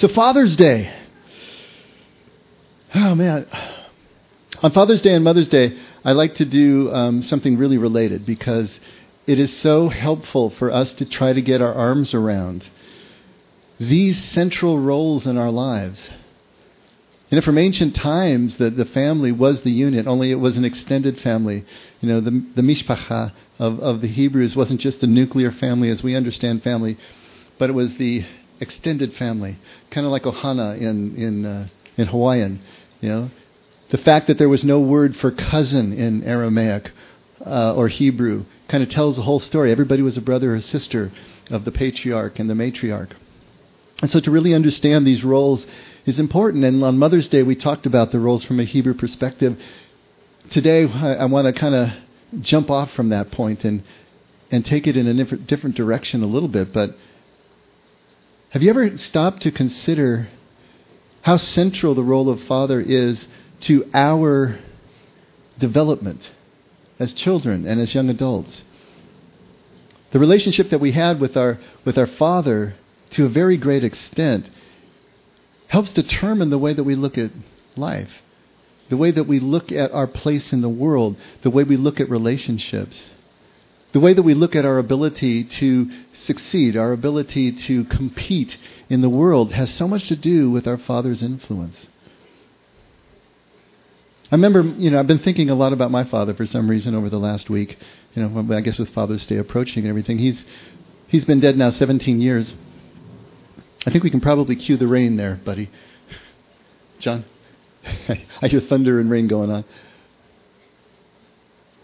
So Father's Day. Oh man. On Father's Day and Mother's Day, I like to do um, something really related because it is so helpful for us to try to get our arms around these central roles in our lives. You know, from ancient times, the, the family was the unit, only it was an extended family. You know, the, the mishpacha of, of the Hebrews wasn't just the nuclear family as we understand family, but it was the extended family, kind of like Ohana in, in, uh, in Hawaiian. You know, the fact that there was no word for cousin in Aramaic uh, or Hebrew kind of tells the whole story. Everybody was a brother or a sister of the patriarch and the matriarch. And so to really understand these roles is important. And on Mother's Day, we talked about the roles from a Hebrew perspective. Today, I, I want to kind of jump off from that point and and take it in a different, different direction a little bit. But have you ever stopped to consider how central the role of father is to our development as children and as young adults? The relationship that we had with our with our father, to a very great extent, helps determine the way that we look at life, the way that we look at our place in the world, the way we look at relationships, the way that we look at our ability to succeed, our ability to compete in the world has so much to do with our Father's influence. I remember, you know, I've been thinking a lot about my father for some reason over the last week. You know, I guess with Father's Day approaching and everything, he's he's been dead now 17 years. I think we can probably cue the rain there, buddy. John? I hear thunder and rain going on.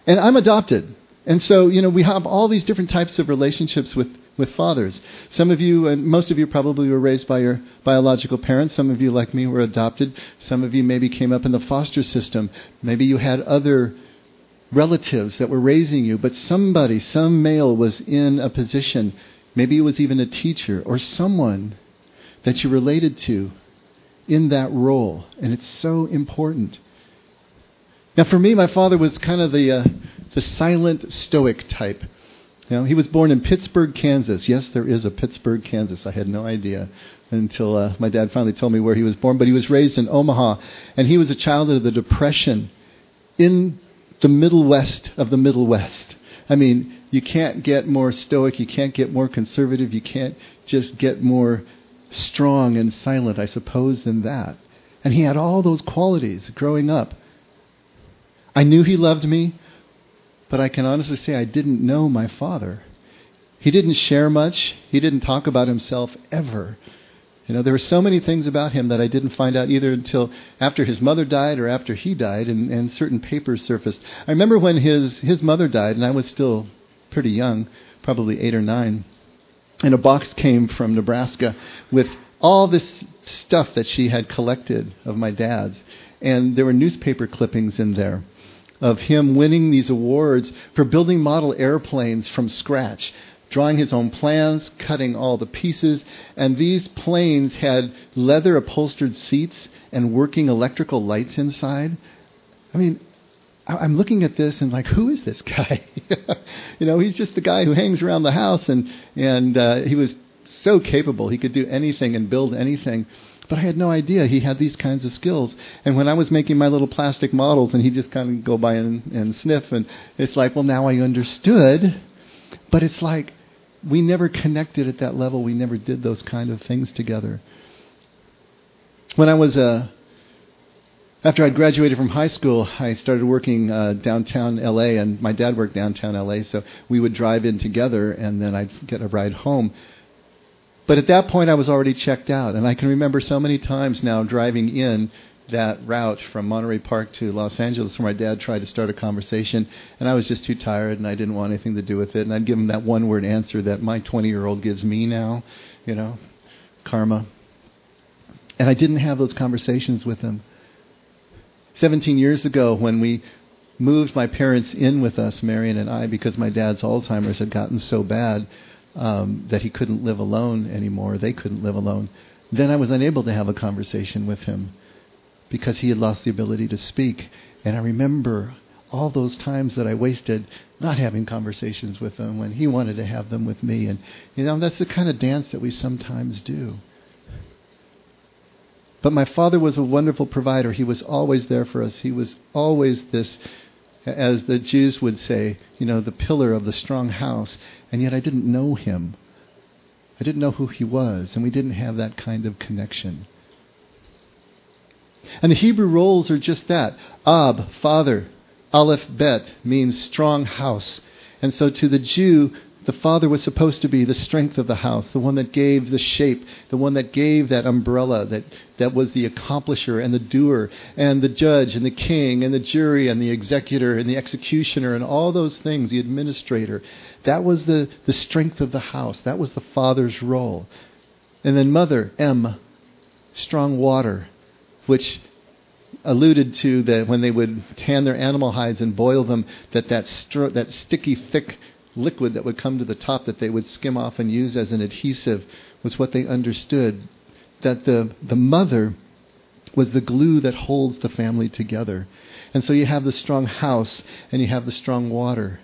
And I'm adopted. And so, you know, we have all these different types of relationships with, with fathers. Some of you, and most of you probably were raised by your biological parents. Some of you, like me, were adopted. Some of you maybe came up in the foster system. Maybe you had other relatives that were raising you, but somebody, some male was in a position, maybe it was even a teacher or someone that you related to in that role. And it's so important. Now, for me, my father was kind of the, uh, the silent stoic type. You know, he was born in Pittsburgh, Kansas. Yes, there is a Pittsburgh, Kansas. I had no idea until uh, my dad finally told me where he was born. But he was raised in Omaha, and he was a child of the Depression in the Middle West of the Middle West. I mean, you can't get more stoic, you can't get more conservative, you can't just get more strong and silent, I suppose, than that. And he had all those qualities growing up. I knew he loved me, but I can honestly say I didn't know my father. He didn't share much. He didn't talk about himself ever. You know, there were so many things about him that I didn't find out either until after his mother died or after he died, and, and certain papers surfaced. I remember when his, his mother died, and I was still pretty young, probably eight or nine and a box came from Nebraska with all this stuff that she had collected of my dad's. And there were newspaper clippings in there of him winning these awards for building model airplanes from scratch, drawing his own plans, cutting all the pieces. And these planes had leather upholstered seats and working electrical lights inside. I mean, I'm looking at this and like, who is this guy? you know, he's just the guy who hangs around the house, and and uh, he was so capable. He could do anything and build anything. But I had no idea he had these kinds of skills. And when I was making my little plastic models, and he just kind of go by and, and sniff, and it's like, well, now I understood. But it's like we never connected at that level. We never did those kind of things together. When I was a after I graduated from high school, I started working uh, downtown LA, and my dad worked downtown LA, so we would drive in together, and then I'd get a ride home. But at that point, I was already checked out, and I can remember so many times now driving in that route from Monterey Park to Los Angeles, where my dad tried to start a conversation, and I was just too tired, and I didn't want anything to do with it, and I'd give him that one-word answer that my 20-year-old gives me now, you know, karma. And I didn't have those conversations with him. 17 years ago when we moved my parents in with us, Marion and I, because my dad's Alzheimer's had gotten so bad um, that he couldn't live alone anymore. They couldn't live alone. Then I was unable to have a conversation with him because he had lost the ability to speak. And I remember all those times that I wasted not having conversations with him when he wanted to have them with me. And, you know, that's the kind of dance that we sometimes do. But my father was a wonderful provider. He was always there for us. He was always this, as the Jews would say, you know, the pillar of the strong house. And yet I didn't know him. I didn't know who he was, and we didn't have that kind of connection. And the Hebrew roles are just that. Ab, father. Aleph, bet, means strong house. And so to the Jew, the father was supposed to be the strength of the house, the one that gave the shape, the one that gave that umbrella, that, that was the accomplisher and the doer, and the judge and the king and the jury and the executor and the executioner and all those things, the administrator. That was the, the strength of the house. That was the father's role. And then mother, Em, strong water, which alluded to that when they would tan their animal hides and boil them, that that, that sticky, thick liquid that would come to the top that they would skim off and use as an adhesive was what they understood. That the, the mother was the glue that holds the family together. And so you have the strong house and you have the strong water.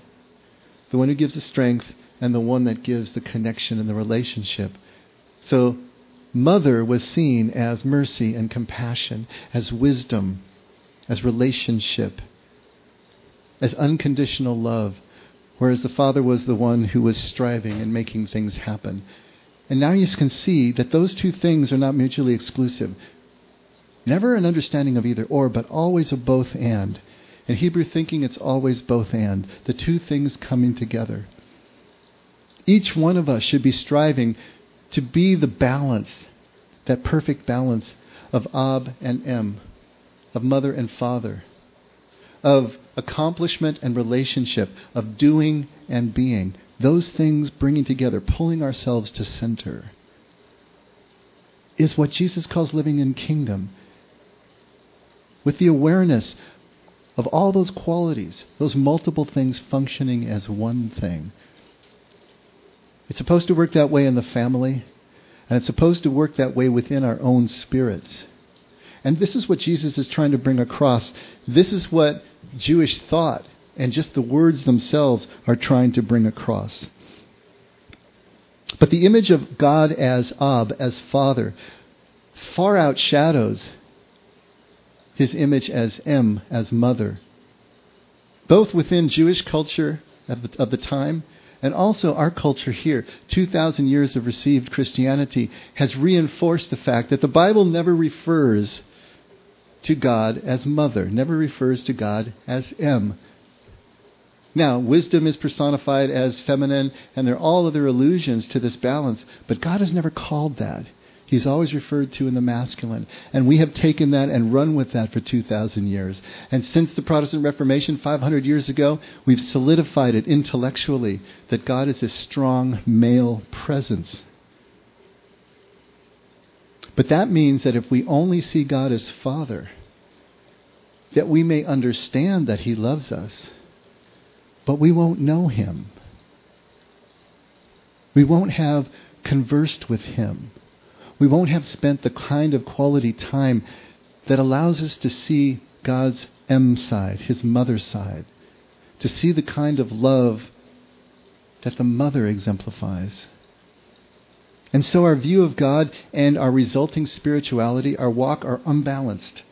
The one who gives the strength and the one that gives the connection and the relationship. So mother was seen as mercy and compassion, as wisdom, as relationship, as unconditional love whereas the Father was the one who was striving and making things happen. And now you can see that those two things are not mutually exclusive. Never an understanding of either or, but always a both and. In Hebrew thinking, it's always both and. The two things coming together. Each one of us should be striving to be the balance, that perfect balance of Ab and Em, of mother and father, of accomplishment and relationship, of doing and being. Those things bringing together, pulling ourselves to center, is what Jesus calls living in kingdom. With the awareness of all those qualities, those multiple things functioning as one thing. It's supposed to work that way in the family, and it's supposed to work that way within our own spirits. And this is what Jesus is trying to bring across. This is what Jewish thought and just the words themselves are trying to bring across. But the image of God as Ab, as Father, far outshadows his image as Em, as Mother. Both within Jewish culture of the, of the time and also our culture here. 2,000 years of received Christianity has reinforced the fact that the Bible never refers to God as mother, never refers to God as Em. Now, wisdom is personified as feminine, and there are all other allusions to this balance, but God is never called that. He's always referred to in the masculine. And we have taken that and run with that for 2,000 years. And since the Protestant Reformation 500 years ago, we've solidified it intellectually that God is a strong male presence. But that means that if we only see God as Father, that we may understand that He loves us, but we won't know Him. We won't have conversed with Him. We won't have spent the kind of quality time that allows us to see God's Em side, His mother side, to see the kind of love that the mother exemplifies. And so our view of God and our resulting spirituality, our walk, are unbalanced.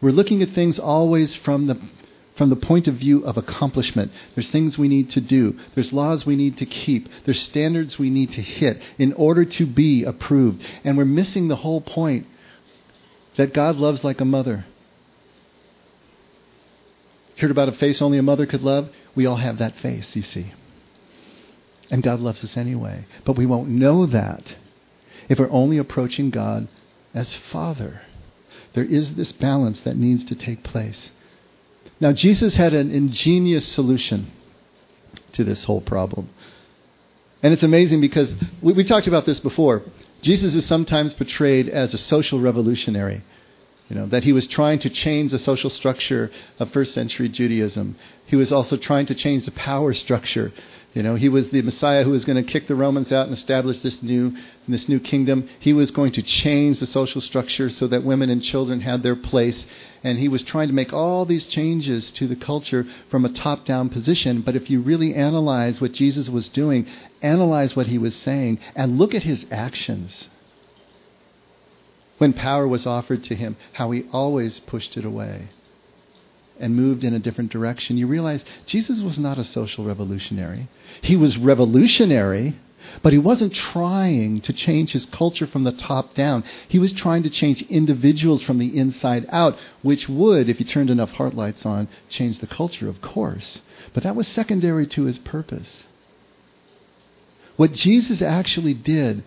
We're looking at things always from the from the point of view of accomplishment. There's things we need to do. There's laws we need to keep. There's standards we need to hit in order to be approved. And we're missing the whole point that God loves like a mother. Heard about a face only a mother could love? We all have that face, you see. And God loves us anyway. But we won't know that if we're only approaching God as Father. There is this balance that needs to take place. Now, Jesus had an ingenious solution to this whole problem. And it's amazing because we, we talked about this before. Jesus is sometimes portrayed as a social revolutionary. You know, that he was trying to change the social structure of first century Judaism. He was also trying to change the power structure you know, he was the Messiah who was going to kick the Romans out and establish this new this new kingdom. He was going to change the social structure so that women and children had their place. And he was trying to make all these changes to the culture from a top-down position. But if you really analyze what Jesus was doing, analyze what he was saying, and look at his actions. When power was offered to him, how he always pushed it away and moved in a different direction. You realize Jesus was not a social revolutionary. He was revolutionary, but he wasn't trying to change his culture from the top down. He was trying to change individuals from the inside out, which would, if you turned enough heart lights on, change the culture, of course. But that was secondary to his purpose. What Jesus actually did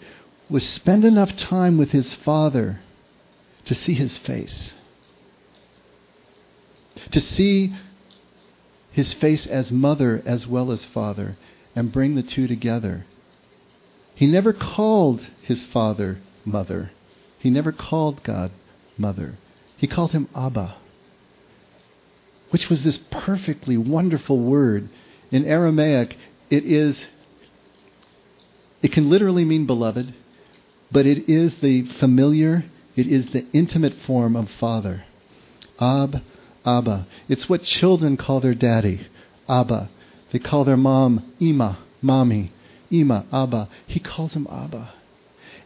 was spend enough time with his Father to see his face to see his face as mother as well as father and bring the two together. He never called his father mother. He never called God mother. He called him Abba, which was this perfectly wonderful word. In Aramaic, it is, it can literally mean beloved, but it is the familiar, it is the intimate form of father. Ab Abba. It's what children call their daddy, Abba. They call their mom Ima, mommy, Ima, Abba. He calls him Abba.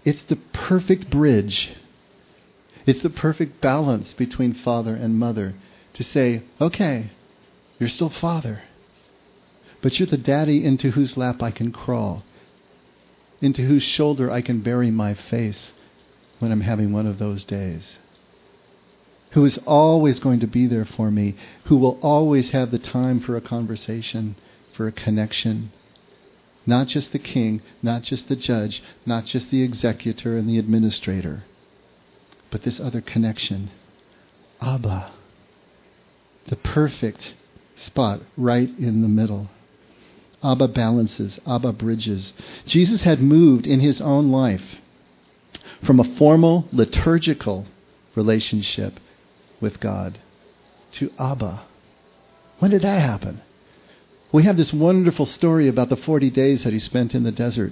It's the perfect bridge. It's the perfect balance between father and mother to say, okay, you're still father, but you're the daddy into whose lap I can crawl, into whose shoulder I can bury my face when I'm having one of those days who is always going to be there for me, who will always have the time for a conversation, for a connection. Not just the king, not just the judge, not just the executor and the administrator, but this other connection. Abba. The perfect spot right in the middle. Abba balances, Abba bridges. Jesus had moved in his own life from a formal liturgical relationship with God to Abba. When did that happen? We have this wonderful story about the 40 days that he spent in the desert.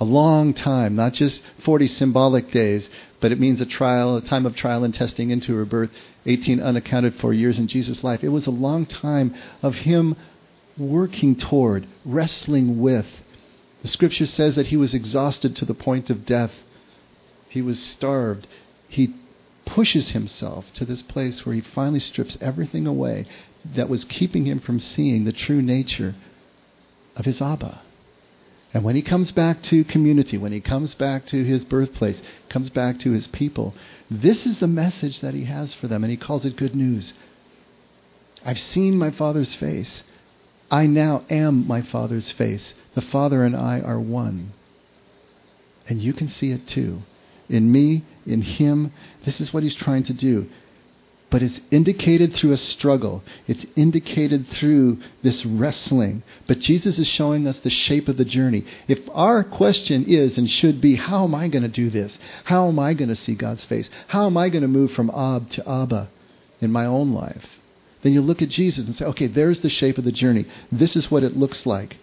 A long time, not just 40 symbolic days, but it means a trial, a time of trial and testing into her birth, 18 unaccounted for years in Jesus' life. It was a long time of him working toward, wrestling with. The scripture says that he was exhausted to the point of death. He was starved. He pushes himself to this place where he finally strips everything away that was keeping him from seeing the true nature of his Abba. And when he comes back to community, when he comes back to his birthplace, comes back to his people, this is the message that he has for them, and he calls it good news. I've seen my Father's face. I now am my Father's face. The Father and I are one. And you can see it too in me, in him. This is what he's trying to do. But it's indicated through a struggle. It's indicated through this wrestling. But Jesus is showing us the shape of the journey. If our question is and should be, how am I going to do this? How am I going to see God's face? How am I going to move from Ab to Abba in my own life? Then you look at Jesus and say, okay, there's the shape of the journey. This is what it looks like.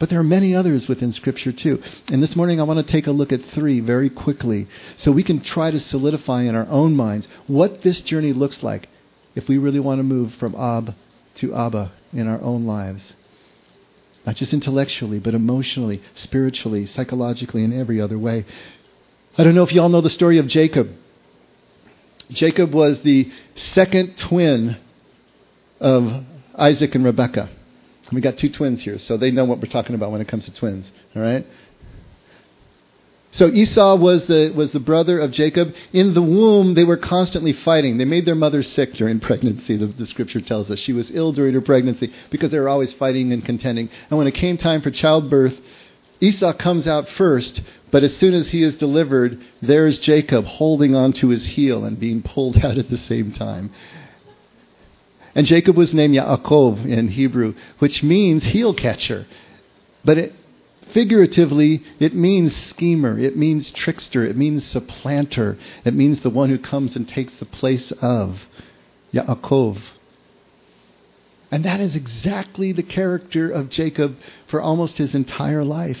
But there are many others within Scripture too. And this morning I want to take a look at three very quickly so we can try to solidify in our own minds what this journey looks like if we really want to move from Ab to Abba in our own lives. Not just intellectually, but emotionally, spiritually, psychologically, in every other way. I don't know if you all know the story of Jacob. Jacob was the second twin of Isaac and Rebekah. We got two twins here, so they know what we're talking about when it comes to twins. All right? So Esau was the, was the brother of Jacob. In the womb, they were constantly fighting. They made their mother sick during pregnancy, the, the scripture tells us. She was ill during her pregnancy because they were always fighting and contending. And when it came time for childbirth, Esau comes out first, but as soon as he is delivered, there's Jacob holding onto his heel and being pulled out at the same time. And Jacob was named Yaakov in Hebrew, which means heel catcher. But it, figuratively, it means schemer, it means trickster, it means supplanter, it means the one who comes and takes the place of Yaakov. And that is exactly the character of Jacob for almost his entire life.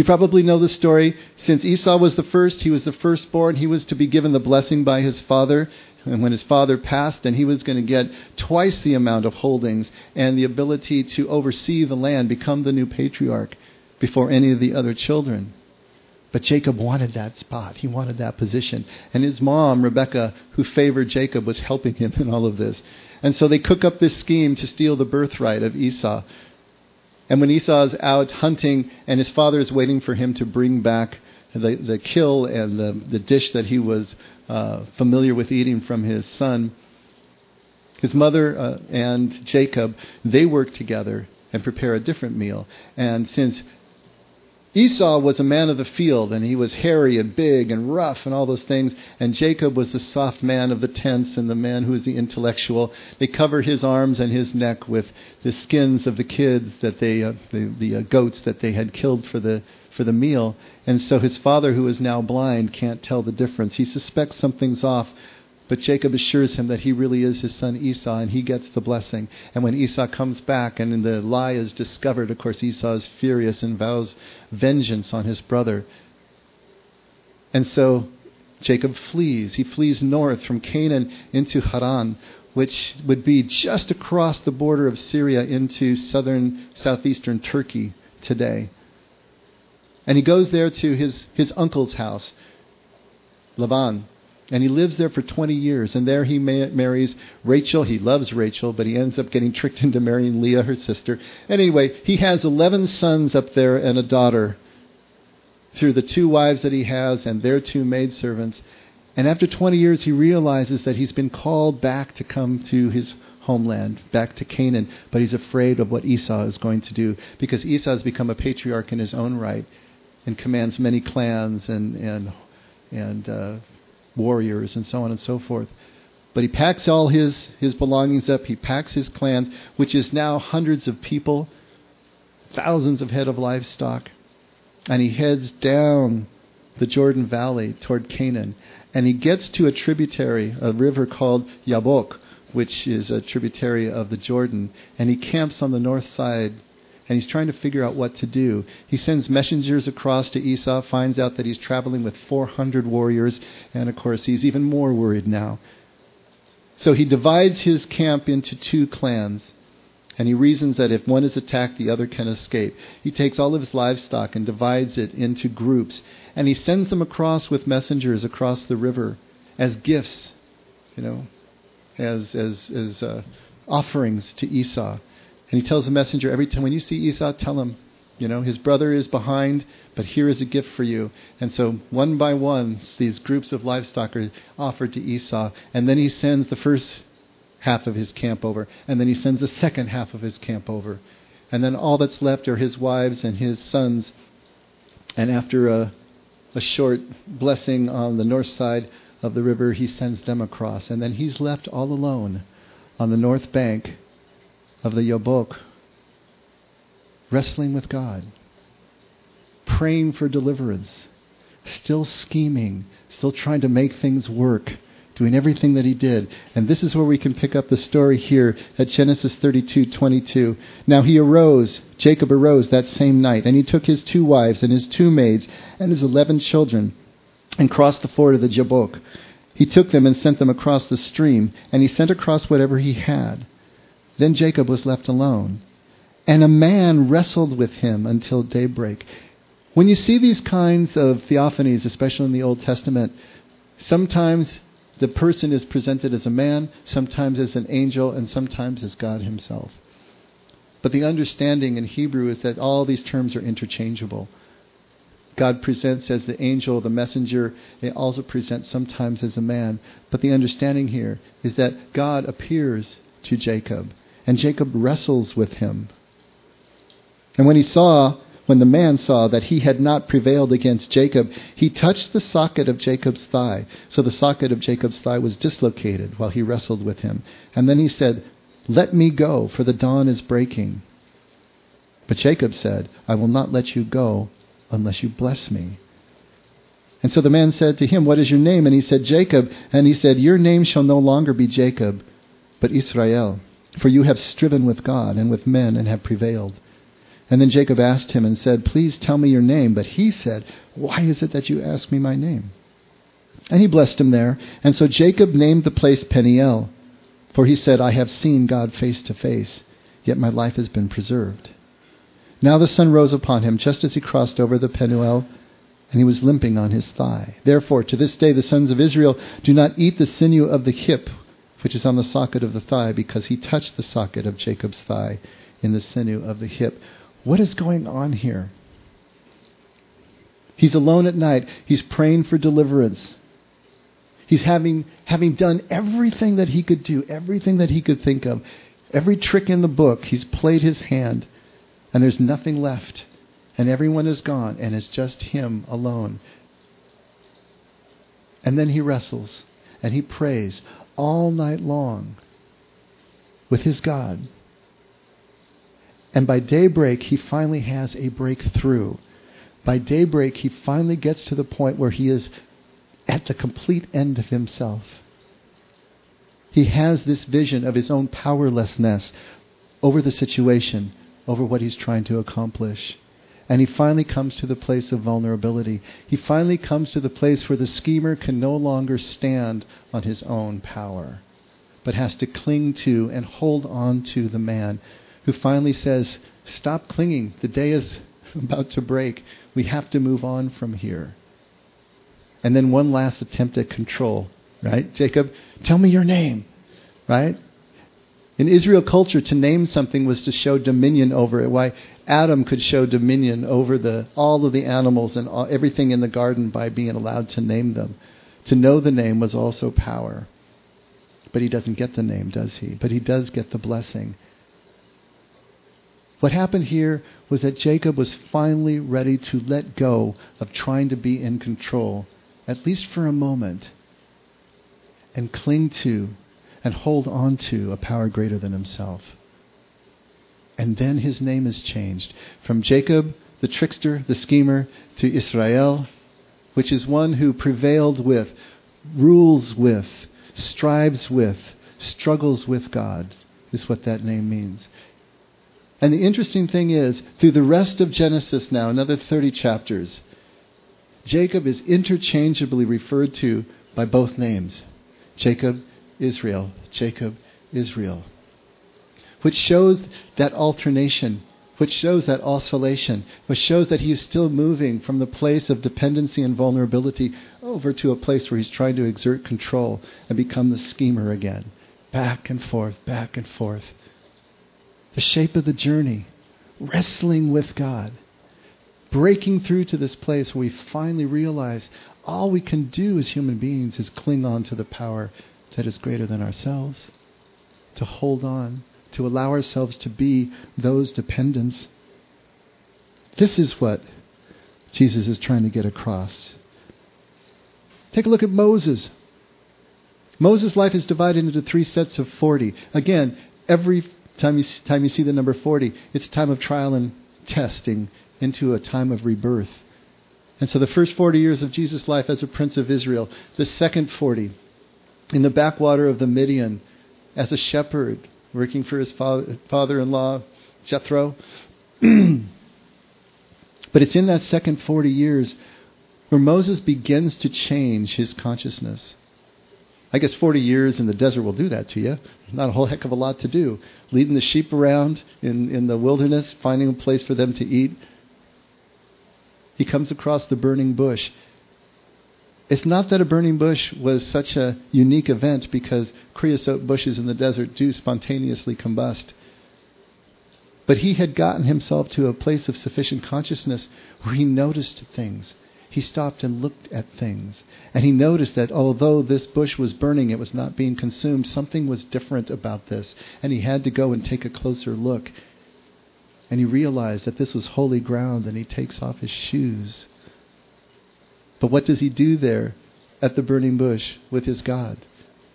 You probably know the story. Since Esau was the first, he was the firstborn, he was to be given the blessing by his father. And when his father passed, then he was going to get twice the amount of holdings and the ability to oversee the land, become the new patriarch before any of the other children. But Jacob wanted that spot. He wanted that position. And his mom, Rebecca, who favored Jacob, was helping him in all of this. And so they cook up this scheme to steal the birthright of Esau. And when Esau is out hunting and his father is waiting for him to bring back the, the kill and the, the dish that he was uh, familiar with eating from his son, his mother uh, and Jacob, they work together and prepare a different meal. And since Esau was a man of the field, and he was hairy and big and rough and all those things. And Jacob was the soft man of the tents and the man who was the intellectual. They cover his arms and his neck with the skins of the kids that they, uh, the, the uh, goats that they had killed for the for the meal. And so his father, who is now blind, can't tell the difference. He suspects something's off, but Jacob assures him that he really is his son Esau and he gets the blessing. And when Esau comes back and the lie is discovered, of course, Esau is furious and vows vengeance on his brother. And so Jacob flees. He flees north from Canaan into Haran, which would be just across the border of Syria into southern, southeastern Turkey today. And he goes there to his, his uncle's house, Laban. And he lives there for 20 years. And there he ma- marries Rachel. He loves Rachel, but he ends up getting tricked into marrying Leah, her sister. anyway, he has 11 sons up there and a daughter through the two wives that he has and their two maidservants. And after 20 years, he realizes that he's been called back to come to his homeland, back to Canaan. But he's afraid of what Esau is going to do because Esau has become a patriarch in his own right and commands many clans and, and, and uh, warriors and so on and so forth. But he packs all his, his belongings up. He packs his clans, which is now hundreds of people, thousands of head of livestock. And he heads down the Jordan Valley toward Canaan. And he gets to a tributary, a river called Yabok, which is a tributary of the Jordan. And he camps on the north side and he's trying to figure out what to do. He sends messengers across to Esau, finds out that he's traveling with 400 warriors, and of course, he's even more worried now. So he divides his camp into two clans, and he reasons that if one is attacked, the other can escape. He takes all of his livestock and divides it into groups, and he sends them across with messengers across the river as gifts, you know, as as as uh, offerings to Esau. And he tells the messenger every time when you see Esau, tell him, you know, his brother is behind, but here is a gift for you. And so one by one, these groups of livestock are offered to Esau. And then he sends the first half of his camp over. And then he sends the second half of his camp over. And then all that's left are his wives and his sons. And after a, a short blessing on the north side of the river, he sends them across. And then he's left all alone on the north bank of the Yabok, wrestling with God, praying for deliverance, still scheming, still trying to make things work, doing everything that he did. And this is where we can pick up the story here at Genesis 32:22. Now he arose, Jacob arose that same night, and he took his two wives and his two maids and his 11 children and crossed the ford of the Jabbok. He took them and sent them across the stream, and he sent across whatever he had. Then Jacob was left alone, and a man wrestled with him until daybreak. When you see these kinds of theophanies, especially in the Old Testament, sometimes the person is presented as a man, sometimes as an angel, and sometimes as God Himself. But the understanding in Hebrew is that all these terms are interchangeable. God presents as the angel, the messenger. It also presents sometimes as a man. But the understanding here is that God appears to Jacob and Jacob wrestles with him. And when he saw, when the man saw that he had not prevailed against Jacob, he touched the socket of Jacob's thigh. So the socket of Jacob's thigh was dislocated while he wrestled with him. And then he said, Let me go, for the dawn is breaking. But Jacob said, I will not let you go unless you bless me. And so the man said to him, What is your name? And he said, Jacob. And he said, Your name shall no longer be Jacob, but Israel for you have striven with God and with men and have prevailed. And then Jacob asked him and said, Please tell me your name. But he said, Why is it that you ask me my name? And he blessed him there. And so Jacob named the place Peniel, for he said, I have seen God face to face, yet my life has been preserved. Now the sun rose upon him just as he crossed over the Penuel and he was limping on his thigh. Therefore, to this day, the sons of Israel do not eat the sinew of the hip, which is on the socket of the thigh, because he touched the socket of Jacob's thigh in the sinew of the hip. What is going on here? He's alone at night. He's praying for deliverance. He's having, having done everything that he could do, everything that he could think of, every trick in the book. He's played his hand, and there's nothing left and everyone is gone, and it's just him alone. And then he wrestles and he prays all night long with his God. And by daybreak, he finally has a breakthrough. By daybreak, he finally gets to the point where he is at the complete end of himself. He has this vision of his own powerlessness over the situation, over what he's trying to accomplish. And he finally comes to the place of vulnerability. He finally comes to the place where the schemer can no longer stand on his own power, but has to cling to and hold on to the man who finally says, Stop clinging. The day is about to break. We have to move on from here. And then one last attempt at control, right? Jacob, tell me your name, right? In Israel culture, to name something was to show dominion over it. Why Adam could show dominion over the, all of the animals and all, everything in the garden by being allowed to name them. To know the name was also power. But he doesn't get the name, does he? But he does get the blessing. What happened here was that Jacob was finally ready to let go of trying to be in control, at least for a moment, and cling to and hold on to a power greater than himself. And then his name is changed from Jacob, the trickster, the schemer, to Israel, which is one who prevailed with, rules with, strives with, struggles with God, is what that name means. And the interesting thing is, through the rest of Genesis now, another 30 chapters, Jacob is interchangeably referred to by both names Jacob Israel, Jacob, Israel. Which shows that alternation, which shows that oscillation, which shows that he is still moving from the place of dependency and vulnerability over to a place where he's trying to exert control and become the schemer again. Back and forth, back and forth. The shape of the journey, wrestling with God, breaking through to this place where we finally realize all we can do as human beings is cling on to the power that is greater than ourselves, to hold on, to allow ourselves to be those dependents. This is what Jesus is trying to get across. Take a look at Moses. Moses' life is divided into three sets of 40. Again, every time you, time you see the number 40, it's a time of trial and testing into a time of rebirth. And so the first 40 years of Jesus' life as a prince of Israel, the second 40 in the backwater of the Midian as a shepherd working for his father in law, Jethro. but it's in that second 40 years where Moses begins to change his consciousness. I guess 40 years in the desert will do that to you. Not a whole heck of a lot to do. Leading the sheep around in, in the wilderness, finding a place for them to eat. He comes across the burning bush it's not that a burning bush was such a unique event because creosote bushes in the desert do spontaneously combust. But he had gotten himself to a place of sufficient consciousness where he noticed things. He stopped and looked at things. And he noticed that although this bush was burning, it was not being consumed. Something was different about this. And he had to go and take a closer look. And he realized that this was holy ground, and he takes off his shoes but what does he do there at the burning bush with his God?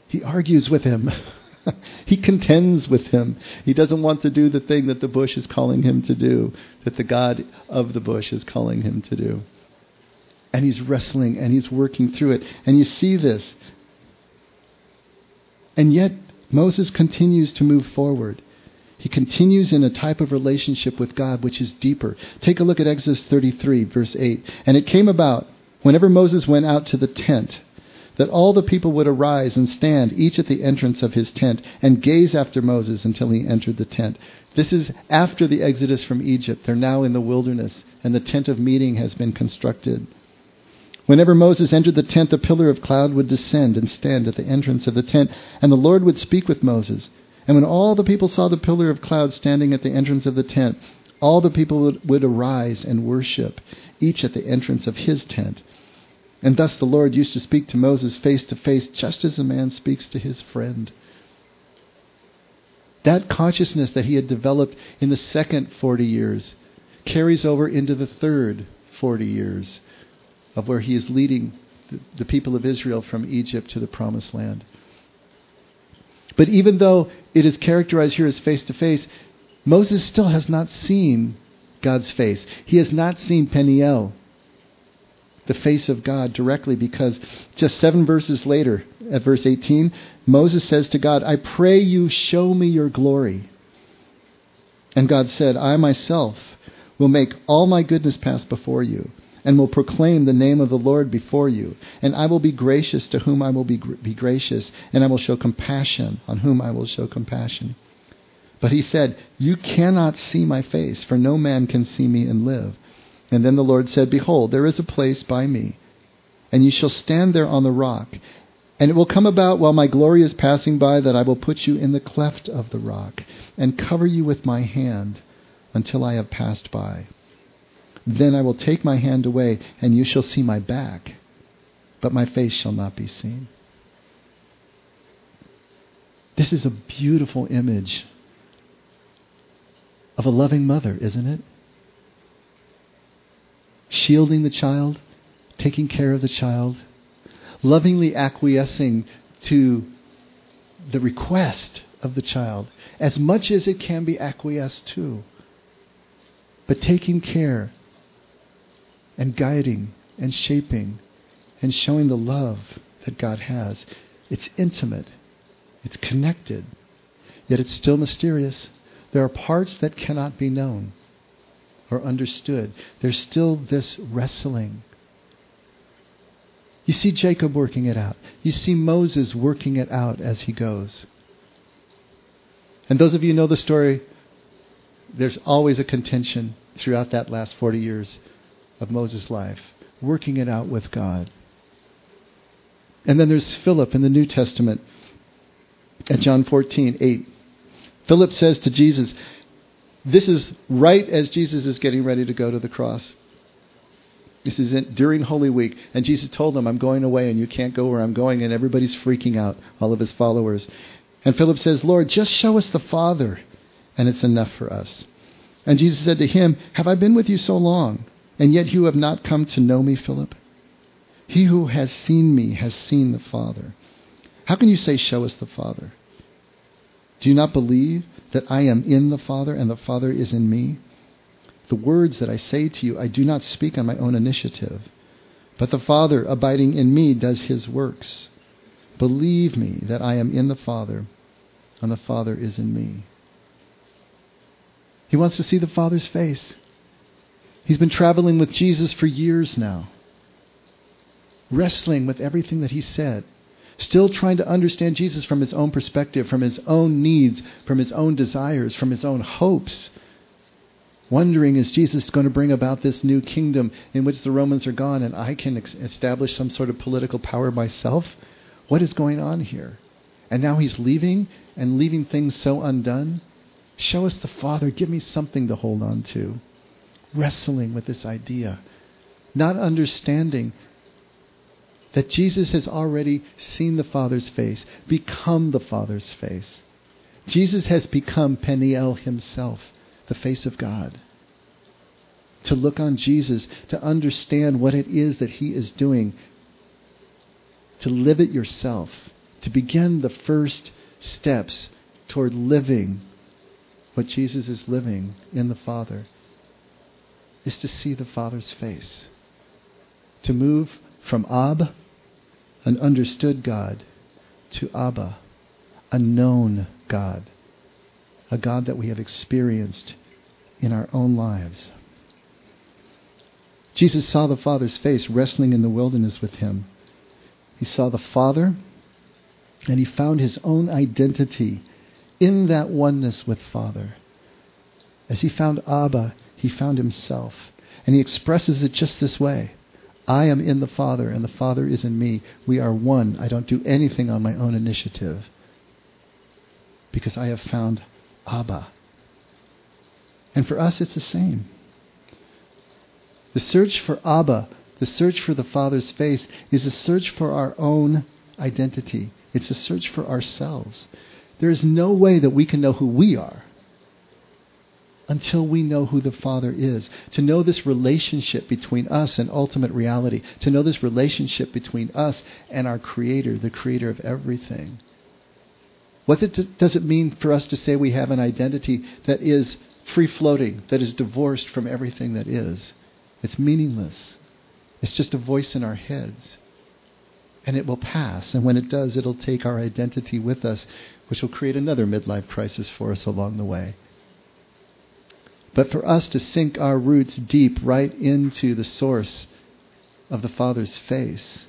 He argues with him. he contends with him. He doesn't want to do the thing that the bush is calling him to do, that the God of the bush is calling him to do. And he's wrestling and he's working through it. And you see this. And yet, Moses continues to move forward. He continues in a type of relationship with God which is deeper. Take a look at Exodus 33, verse 8. And it came about whenever Moses went out to the tent, that all the people would arise and stand, each at the entrance of his tent, and gaze after Moses until he entered the tent. This is after the exodus from Egypt. They're now in the wilderness, and the tent of meeting has been constructed. Whenever Moses entered the tent, the pillar of cloud would descend and stand at the entrance of the tent, and the Lord would speak with Moses. And when all the people saw the pillar of cloud standing at the entrance of the tent, all the people would, would arise and worship, each at the entrance of his tent. And thus the Lord used to speak to Moses face to face, just as a man speaks to his friend. That consciousness that he had developed in the second 40 years carries over into the third 40 years of where he is leading the, the people of Israel from Egypt to the promised land. But even though it is characterized here as face to face, Moses still has not seen God's face. He has not seen Peniel, the face of God, directly because just seven verses later, at verse 18, Moses says to God, I pray you show me your glory. And God said, I myself will make all my goodness pass before you and will proclaim the name of the Lord before you. And I will be gracious to whom I will be, be gracious, and I will show compassion on whom I will show compassion. But he said, You cannot see my face, for no man can see me and live. And then the Lord said, Behold, there is a place by me, and you shall stand there on the rock. And it will come about while my glory is passing by that I will put you in the cleft of the rock, and cover you with my hand until I have passed by. Then I will take my hand away, and you shall see my back, but my face shall not be seen. This is a beautiful image of a loving mother, isn't it? Shielding the child, taking care of the child, lovingly acquiescing to the request of the child as much as it can be acquiesced to, but taking care and guiding and shaping and showing the love that God has. It's intimate, it's connected, yet it's still mysterious. There are parts that cannot be known or understood. There's still this wrestling. You see Jacob working it out. You see Moses working it out as he goes. And those of you know the story, there's always a contention throughout that last 40 years of Moses' life, working it out with God. And then there's Philip in the New Testament at John 14, 8. Philip says to Jesus, This is right as Jesus is getting ready to go to the cross. This is in, during Holy Week. And Jesus told them, I'm going away and you can't go where I'm going. And everybody's freaking out, all of his followers. And Philip says, Lord, just show us the Father, and it's enough for us. And Jesus said to him, Have I been with you so long? And yet you have not come to know me, Philip? He who has seen me has seen the Father. How can you say, Show us the Father? Do you not believe that I am in the Father and the Father is in me? The words that I say to you, I do not speak on my own initiative, but the Father abiding in me does his works. Believe me that I am in the Father and the Father is in me. He wants to see the Father's face. He's been traveling with Jesus for years now, wrestling with everything that he said, still trying to understand Jesus from his own perspective, from his own needs, from his own desires, from his own hopes. Wondering, is Jesus going to bring about this new kingdom in which the Romans are gone and I can ex- establish some sort of political power myself? What is going on here? And now he's leaving and leaving things so undone. Show us the Father. Give me something to hold on to wrestling with this idea, not understanding that Jesus has already seen the Father's face, become the Father's face. Jesus has become Peniel himself, the face of God. To look on Jesus, to understand what it is that he is doing, to live it yourself, to begin the first steps toward living what Jesus is living in the Father is to see the Father's face. To move from Ab, an understood God, to Abba, a known God, a God that we have experienced in our own lives. Jesus saw the Father's face wrestling in the wilderness with him. He saw the Father, and he found his own identity in that oneness with Father. As he found Abba, he found himself. And he expresses it just this way I am in the Father, and the Father is in me. We are one. I don't do anything on my own initiative because I have found Abba. And for us, it's the same. The search for Abba, the search for the Father's face, is a search for our own identity. It's a search for ourselves. There is no way that we can know who we are until we know who the Father is. To know this relationship between us and ultimate reality. To know this relationship between us and our Creator, the Creator of everything. What does it mean for us to say we have an identity that is free floating, that is divorced from everything that is? It's meaningless. It's just a voice in our heads. And it will pass. And when it does, it'll take our identity with us, which will create another midlife crisis for us along the way but for us to sink our roots deep right into the source of the Father's face,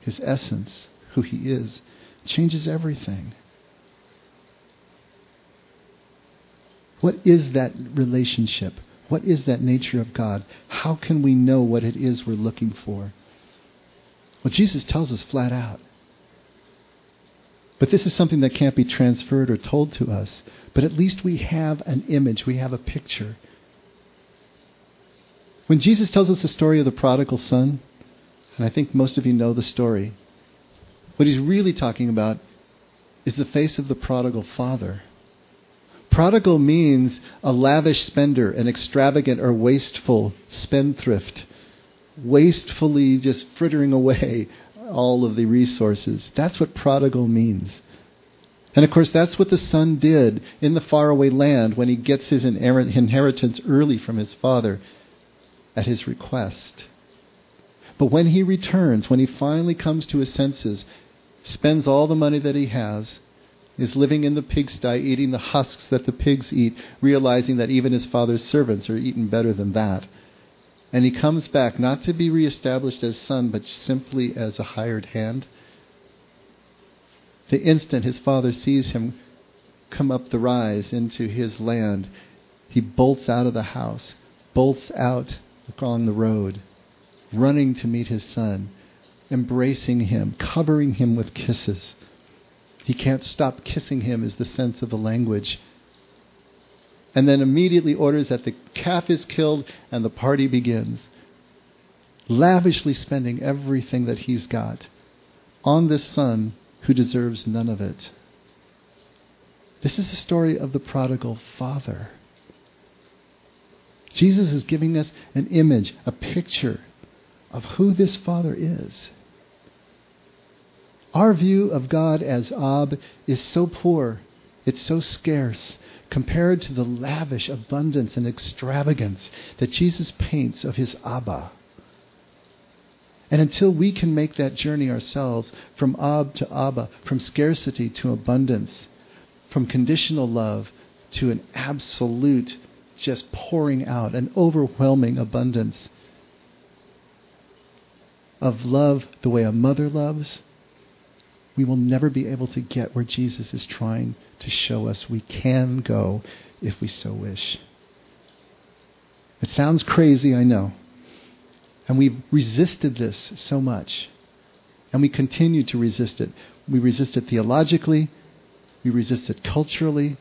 His essence, who He is, changes everything. What is that relationship? What is that nature of God? How can we know what it is we're looking for? Well, Jesus tells us flat out. But this is something that can't be transferred or told to us. But at least we have an image, we have a picture. When Jesus tells us the story of the prodigal son, and I think most of you know the story, what he's really talking about is the face of the prodigal father. Prodigal means a lavish spender, an extravagant or wasteful spendthrift, wastefully just frittering away all of the resources. That's what prodigal means. And of course, that's what the son did in the faraway land when he gets his inheritance early from his father at his request. But when he returns, when he finally comes to his senses, spends all the money that he has, is living in the pigsty, eating the husks that the pigs eat, realizing that even his father's servants are eaten better than that. And he comes back not to be reestablished as son, but simply as a hired hand. The instant his father sees him come up the rise into his land, he bolts out of the house, bolts out along the road, running to meet his son, embracing him, covering him with kisses. He can't stop kissing him, is the sense of the language. And then immediately orders that the calf is killed and the party begins. Lavishly spending everything that he's got on this son who deserves none of it. This is the story of the prodigal father. Jesus is giving us an image, a picture of who this Father is. Our view of God as Ab is so poor, it's so scarce, compared to the lavish abundance and extravagance that Jesus paints of his Abba. And until we can make that journey ourselves from Ab to Abba, from scarcity to abundance, from conditional love to an absolute just pouring out, an overwhelming abundance of love the way a mother loves, we will never be able to get where Jesus is trying to show us we can go if we so wish. It sounds crazy, I know. And we've resisted this so much. And we continue to resist it. We resist it theologically, we resist it culturally,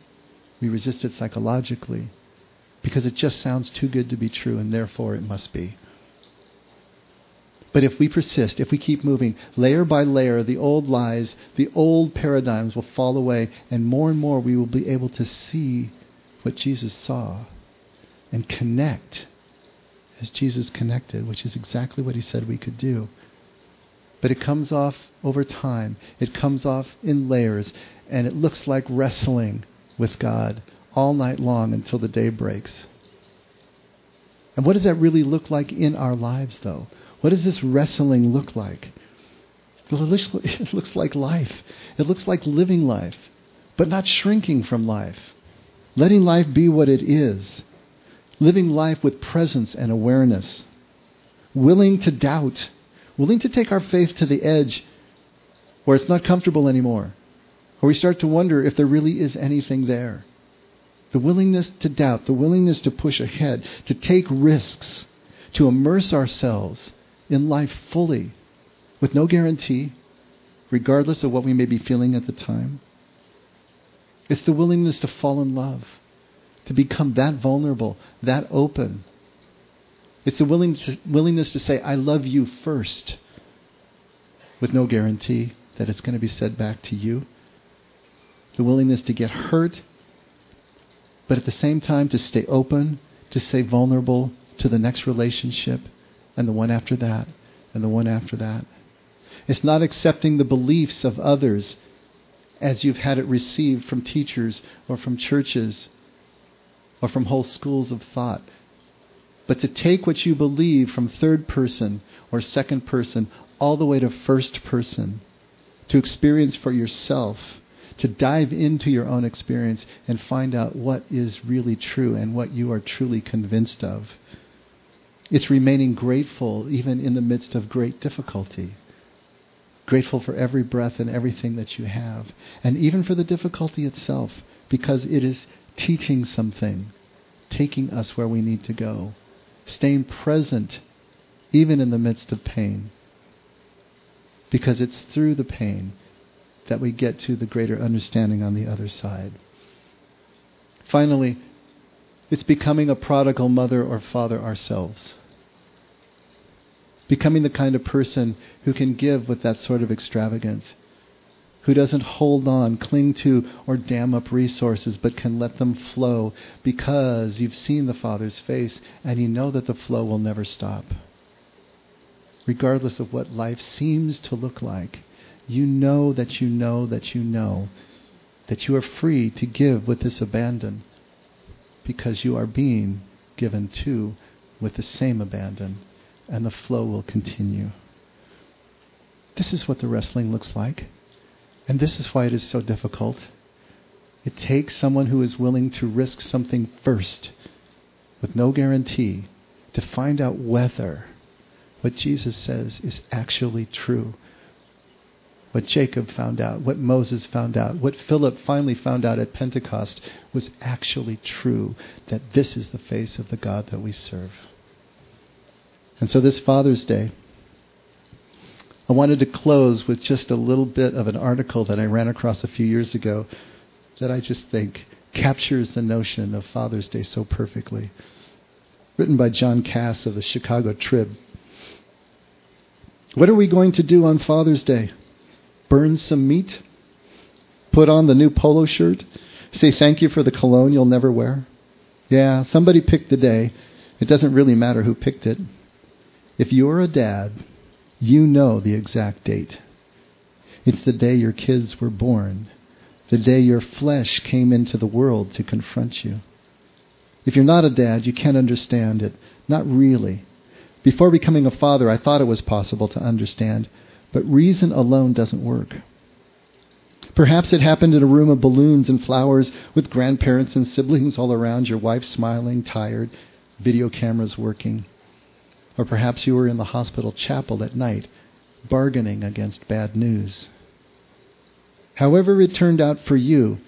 we resist it psychologically because it just sounds too good to be true, and therefore it must be. But if we persist, if we keep moving, layer by layer, the old lies, the old paradigms will fall away, and more and more we will be able to see what Jesus saw and connect as Jesus connected, which is exactly what he said we could do. But it comes off over time, it comes off in layers, and it looks like wrestling with God all night long until the day breaks. And what does that really look like in our lives, though? What does this wrestling look like? Well, it looks, it looks like life. It looks like living life, but not shrinking from life. Letting life be what it is. Living life with presence and awareness. Willing to doubt. Willing to take our faith to the edge where it's not comfortable anymore. Or we start to wonder if there really is anything there the willingness to doubt, the willingness to push ahead, to take risks, to immerse ourselves in life fully, with no guarantee, regardless of what we may be feeling at the time. It's the willingness to fall in love, to become that vulnerable, that open. It's the willingness to say, I love you first, with no guarantee that it's going to be said back to you. The willingness to get hurt, but at the same time to stay open, to stay vulnerable to the next relationship and the one after that and the one after that. It's not accepting the beliefs of others as you've had it received from teachers or from churches or from whole schools of thought. But to take what you believe from third person or second person all the way to first person, to experience for yourself, to dive into your own experience and find out what is really true and what you are truly convinced of. It's remaining grateful even in the midst of great difficulty. Grateful for every breath and everything that you have. And even for the difficulty itself, because it is teaching something, taking us where we need to go, staying present even in the midst of pain. Because it's through the pain that we get to the greater understanding on the other side. Finally, it's becoming a prodigal mother or father ourselves. Becoming the kind of person who can give with that sort of extravagance, who doesn't hold on, cling to, or dam up resources, but can let them flow because you've seen the Father's face and you know that the flow will never stop. Regardless of what life seems to look like, you know that you know that you know that you are free to give with this abandon because you are being given to with the same abandon and the flow will continue. This is what the wrestling looks like. And this is why it is so difficult. It takes someone who is willing to risk something first with no guarantee to find out whether what Jesus says is actually true what Jacob found out, what Moses found out, what Philip finally found out at Pentecost was actually true that this is the face of the God that we serve. And so this Father's Day, I wanted to close with just a little bit of an article that I ran across a few years ago that I just think captures the notion of Father's Day so perfectly. Written by John Kass of the Chicago Trib. What are we going to do on Father's Day? burn some meat, put on the new polo shirt, say thank you for the cologne you'll never wear. Yeah, somebody picked the day. It doesn't really matter who picked it. If you're a dad, you know the exact date. It's the day your kids were born, the day your flesh came into the world to confront you. If you're not a dad, you can't understand it. Not really. Before becoming a father, I thought it was possible to understand. But reason alone doesn't work. Perhaps it happened in a room of balloons and flowers with grandparents and siblings all around, your wife smiling, tired, video cameras working. Or perhaps you were in the hospital chapel at night, bargaining against bad news. However it turned out for you,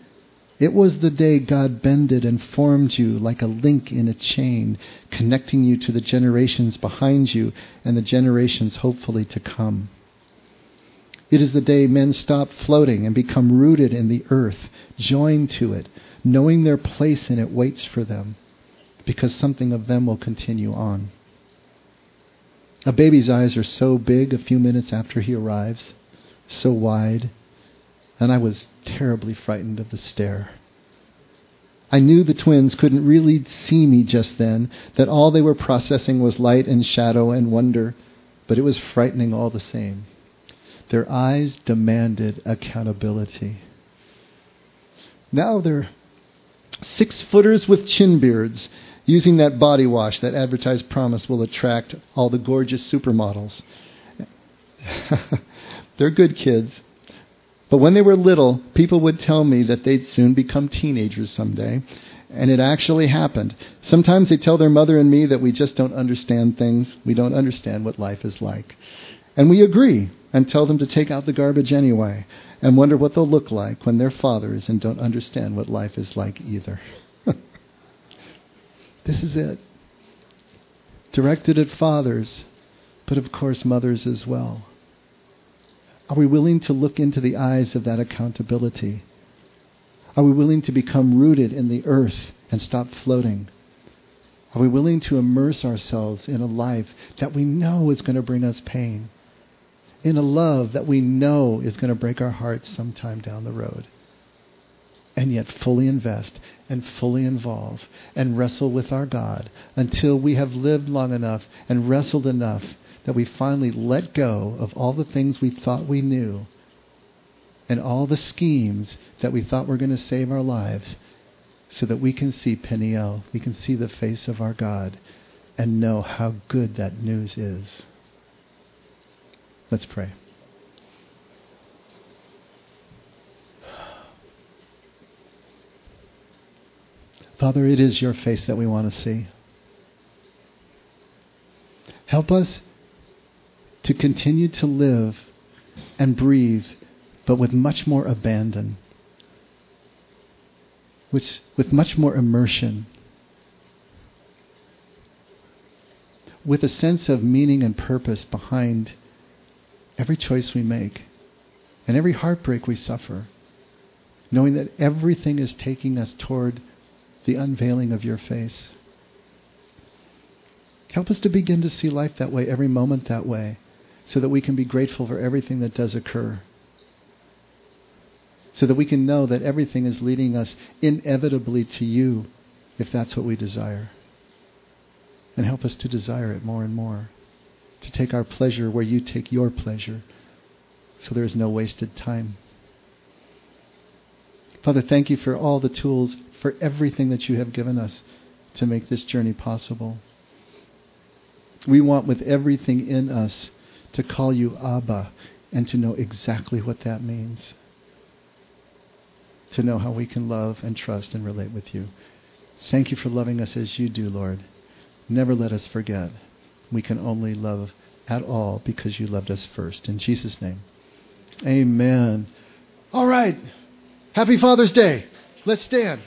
it was the day God bended and formed you like a link in a chain, connecting you to the generations behind you and the generations hopefully to come. It is the day men stop floating and become rooted in the earth, joined to it, knowing their place in it waits for them, because something of them will continue on. A baby's eyes are so big a few minutes after he arrives, so wide, and I was terribly frightened of the stare. I knew the twins couldn't really see me just then, that all they were processing was light and shadow and wonder, but it was frightening all the same. Their eyes demanded accountability. Now they're six footers with chin beards, using that body wash that advertised promise will attract all the gorgeous supermodels. they're good kids. But when they were little, people would tell me that they'd soon become teenagers someday. And it actually happened. Sometimes they tell their mother and me that we just don't understand things. We don't understand what life is like. And we agree and tell them to take out the garbage anyway and wonder what they'll look like when they're fathers and don't understand what life is like either. This is it. Directed at fathers, but of course, mothers as well. Are we willing to look into the eyes of that accountability? Are we willing to become rooted in the earth and stop floating? Are we willing to immerse ourselves in a life that we know is going to bring us pain? In a love that we know is going to break our hearts sometime down the road? And yet fully invest and fully involve and wrestle with our God until we have lived long enough and wrestled enough that we finally let go of all the things we thought we knew and all the schemes that we thought were going to save our lives so that we can see Peniel, we can see the face of our God and know how good that news is. Let's pray. Father, it is your face that we want to see. Help us to continue to live and breathe, but with much more abandon with, with much more immersion, with a sense of meaning and purpose behind every choice we make and every heartbreak we suffer, knowing that everything is taking us toward the unveiling of your face. Help us to begin to see life that way, every moment that way, so that we can be grateful for everything that does occur so that we can know that everything is leading us inevitably to you if that's what we desire. And help us to desire it more and more, to take our pleasure where you take your pleasure, so there is no wasted time. Father, thank you for all the tools, for everything that you have given us to make this journey possible. We want with everything in us to call you Abba and to know exactly what that means to know how we can love and trust and relate with you. Thank you for loving us as you do, Lord. Never let us forget. We can only love at all because you loved us first. In Jesus' name. Amen. All right. Happy Father's Day. Let's stand.